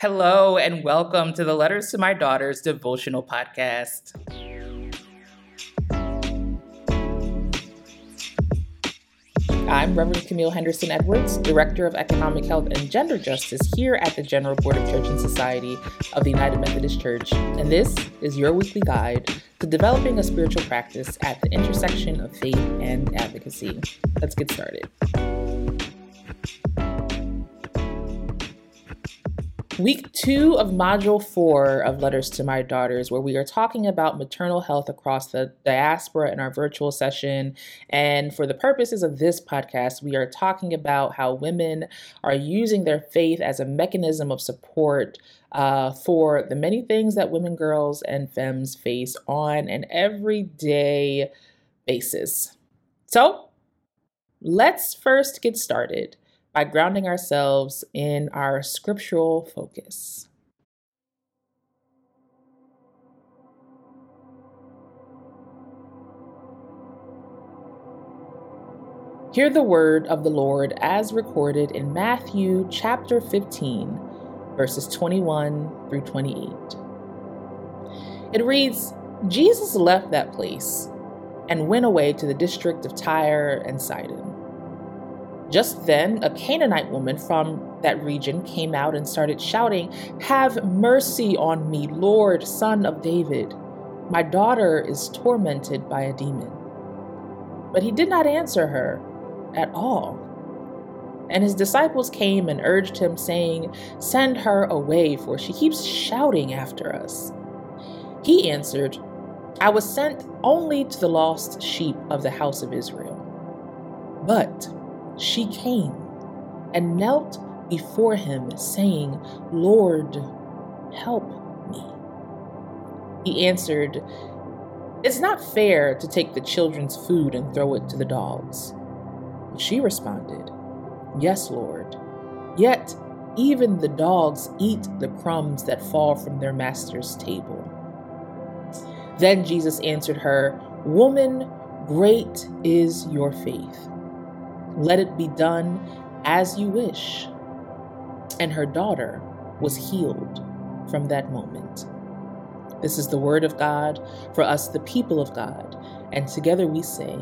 Hello, and welcome to the Letters to My Daughters devotional podcast. I'm Reverend Camille Henderson Edwards, Director of Economic Health and Gender Justice here at the General Board of Church and Society of the United Methodist Church, and this is your weekly guide to developing a spiritual practice at the intersection of faith and advocacy. Let's get started. Week two of Module four of Letters to My Daughters, where we are talking about maternal health across the diaspora in our virtual session. And for the purposes of this podcast, we are talking about how women are using their faith as a mechanism of support uh, for the many things that women, girls, and femmes face on an everyday basis. So let's first get started by grounding ourselves in our scriptural focus. Hear the word of the Lord as recorded in Matthew chapter 15, verses 21 through 28. It reads Jesus left that place and went away to the district of Tyre and Sidon. Just then, a Canaanite woman from that region came out and started shouting, Have mercy on me, Lord, son of David. My daughter is tormented by a demon. But he did not answer her at all. And his disciples came and urged him, saying, Send her away, for she keeps shouting after us. He answered, I was sent only to the lost sheep of the house of Israel. But she came and knelt before him, saying, Lord, help me. He answered, It's not fair to take the children's food and throw it to the dogs. She responded, Yes, Lord. Yet even the dogs eat the crumbs that fall from their master's table. Then Jesus answered her, Woman, great is your faith let it be done as you wish. And her daughter was healed from that moment. This is the word of God for us, the people of God. And together we say,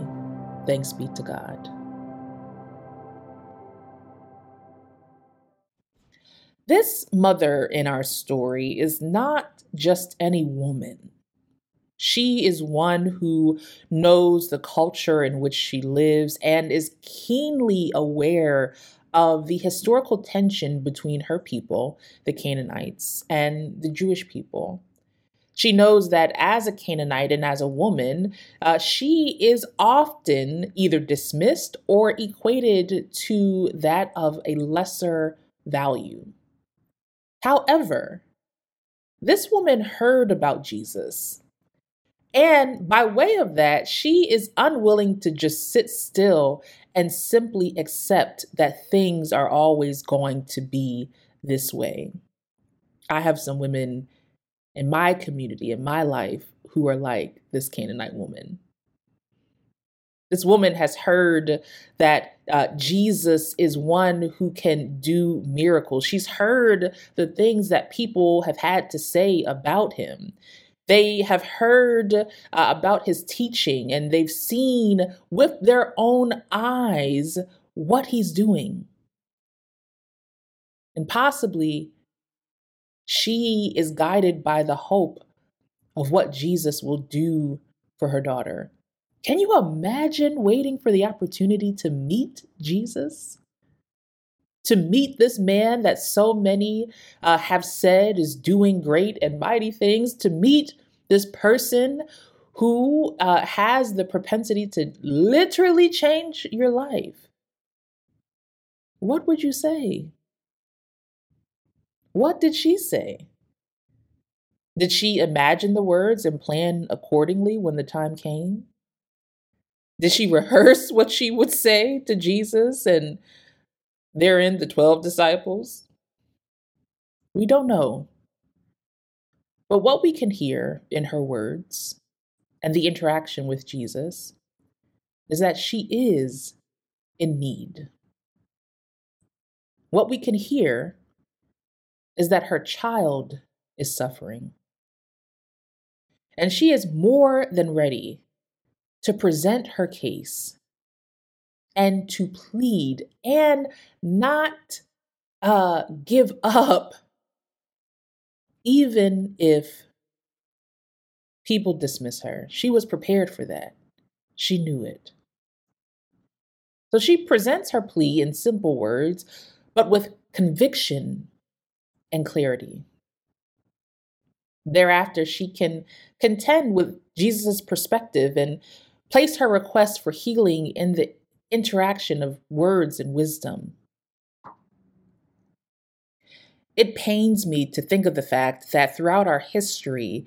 Thanks be to God. This mother in our story is not just any woman. She is one who knows the culture in which she lives and is keenly aware of the historical tension between her people, the Canaanites, and the Jewish people. She knows that as a Canaanite and as a woman, uh, she is often either dismissed or equated to that of a lesser value. However, this woman heard about Jesus and by way of that, she is unwilling to just sit still and simply accept that things are always going to be this way. I have some women in my community, in my life, who are like this Canaanite woman. This woman has heard that uh, Jesus is one who can do miracles. She's heard the things that people have had to say about him. They have heard uh, about his teaching and they've seen with their own eyes what he's doing. And possibly she is guided by the hope of what Jesus will do for her daughter. Can you imagine waiting for the opportunity to meet Jesus? To meet this man that so many uh, have said is doing great and mighty things, to meet this person who uh, has the propensity to literally change your life, what would you say? What did she say? Did she imagine the words and plan accordingly when the time came? Did she rehearse what she would say to Jesus and therein the 12 disciples? We don't know. But what we can hear in her words and the interaction with Jesus is that she is in need. What we can hear is that her child is suffering. And she is more than ready to present her case and to plead and not uh, give up, even if people dismiss her. She was prepared for that, she knew it. So she presents her plea in simple words, but with conviction and clarity. Thereafter, she can contend with Jesus' perspective and place her request for healing in the interaction of words and wisdom. It pains me to think of the fact that throughout our history,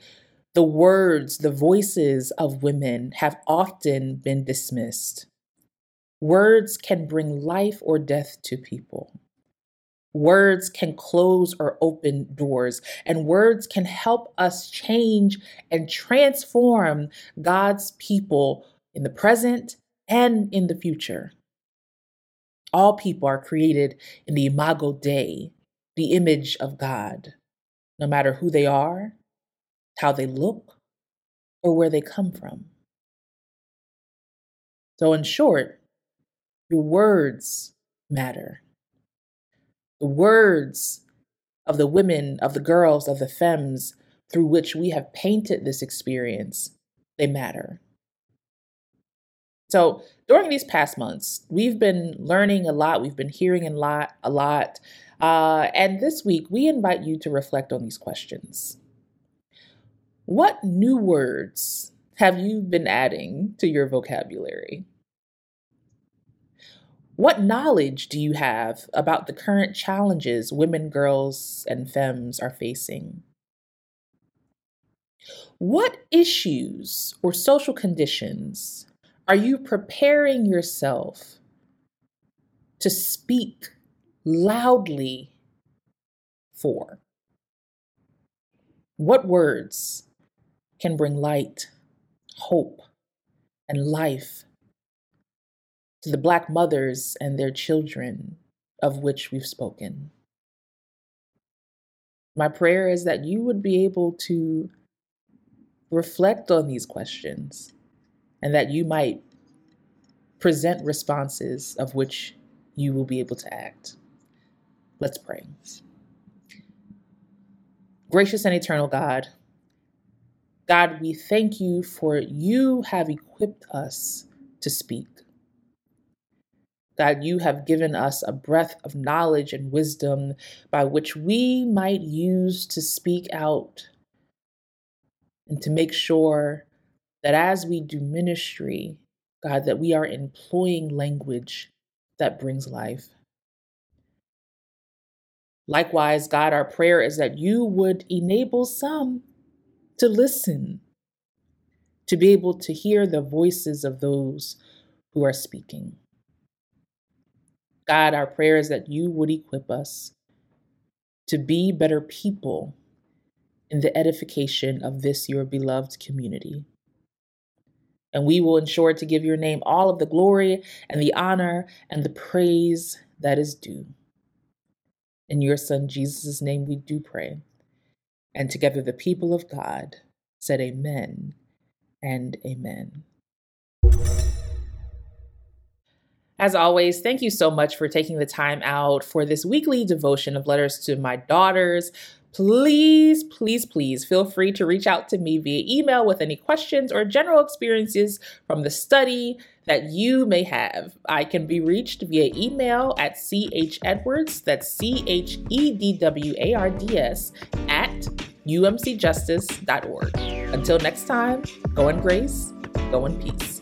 the words, the voices of women have often been dismissed. Words can bring life or death to people. Words can close or open doors, and words can help us change and transform God's people in the present and in the future. All people are created in the imago Dei, the image of God, no matter who they are, how they look, or where they come from. So, in short, your words matter. The words of the women, of the girls, of the femmes through which we have painted this experience, they matter. So during these past months, we've been learning a lot. We've been hearing a lot, a lot. Uh, and this week, we invite you to reflect on these questions. What new words have you been adding to your vocabulary? What knowledge do you have about the current challenges women, girls, and femmes are facing? What issues or social conditions are you preparing yourself to speak loudly for? What words can bring light, hope, and life to the Black mothers and their children of which we've spoken. My prayer is that you would be able to reflect on these questions and that you might present responses of which you will be able to act. Let's pray. Gracious and eternal God, God, we thank you for you have equipped us to speak. God, you have given us a breath of knowledge and wisdom by which we might use to speak out and to make sure that as we do ministry, God, that we are employing language that brings life. Likewise, God, our prayer is that you would enable some to listen, to be able to hear the voices of those who are speaking. God, our prayer is that you would equip us to be better people in the edification of this, your beloved community. And we will ensure to give your name all of the glory and the honor and the praise that is due. In your Son, Jesus' name, we do pray. And together, the people of God said, Amen and Amen. As always, thank you so much for taking the time out for this weekly devotion of letters to my daughters. Please, please, please feel free to reach out to me via email with any questions or general experiences from the study that you may have. I can be reached via email at chedwards, that's C H E D W A R D S, at umcjustice.org. Until next time, go in grace, go in peace.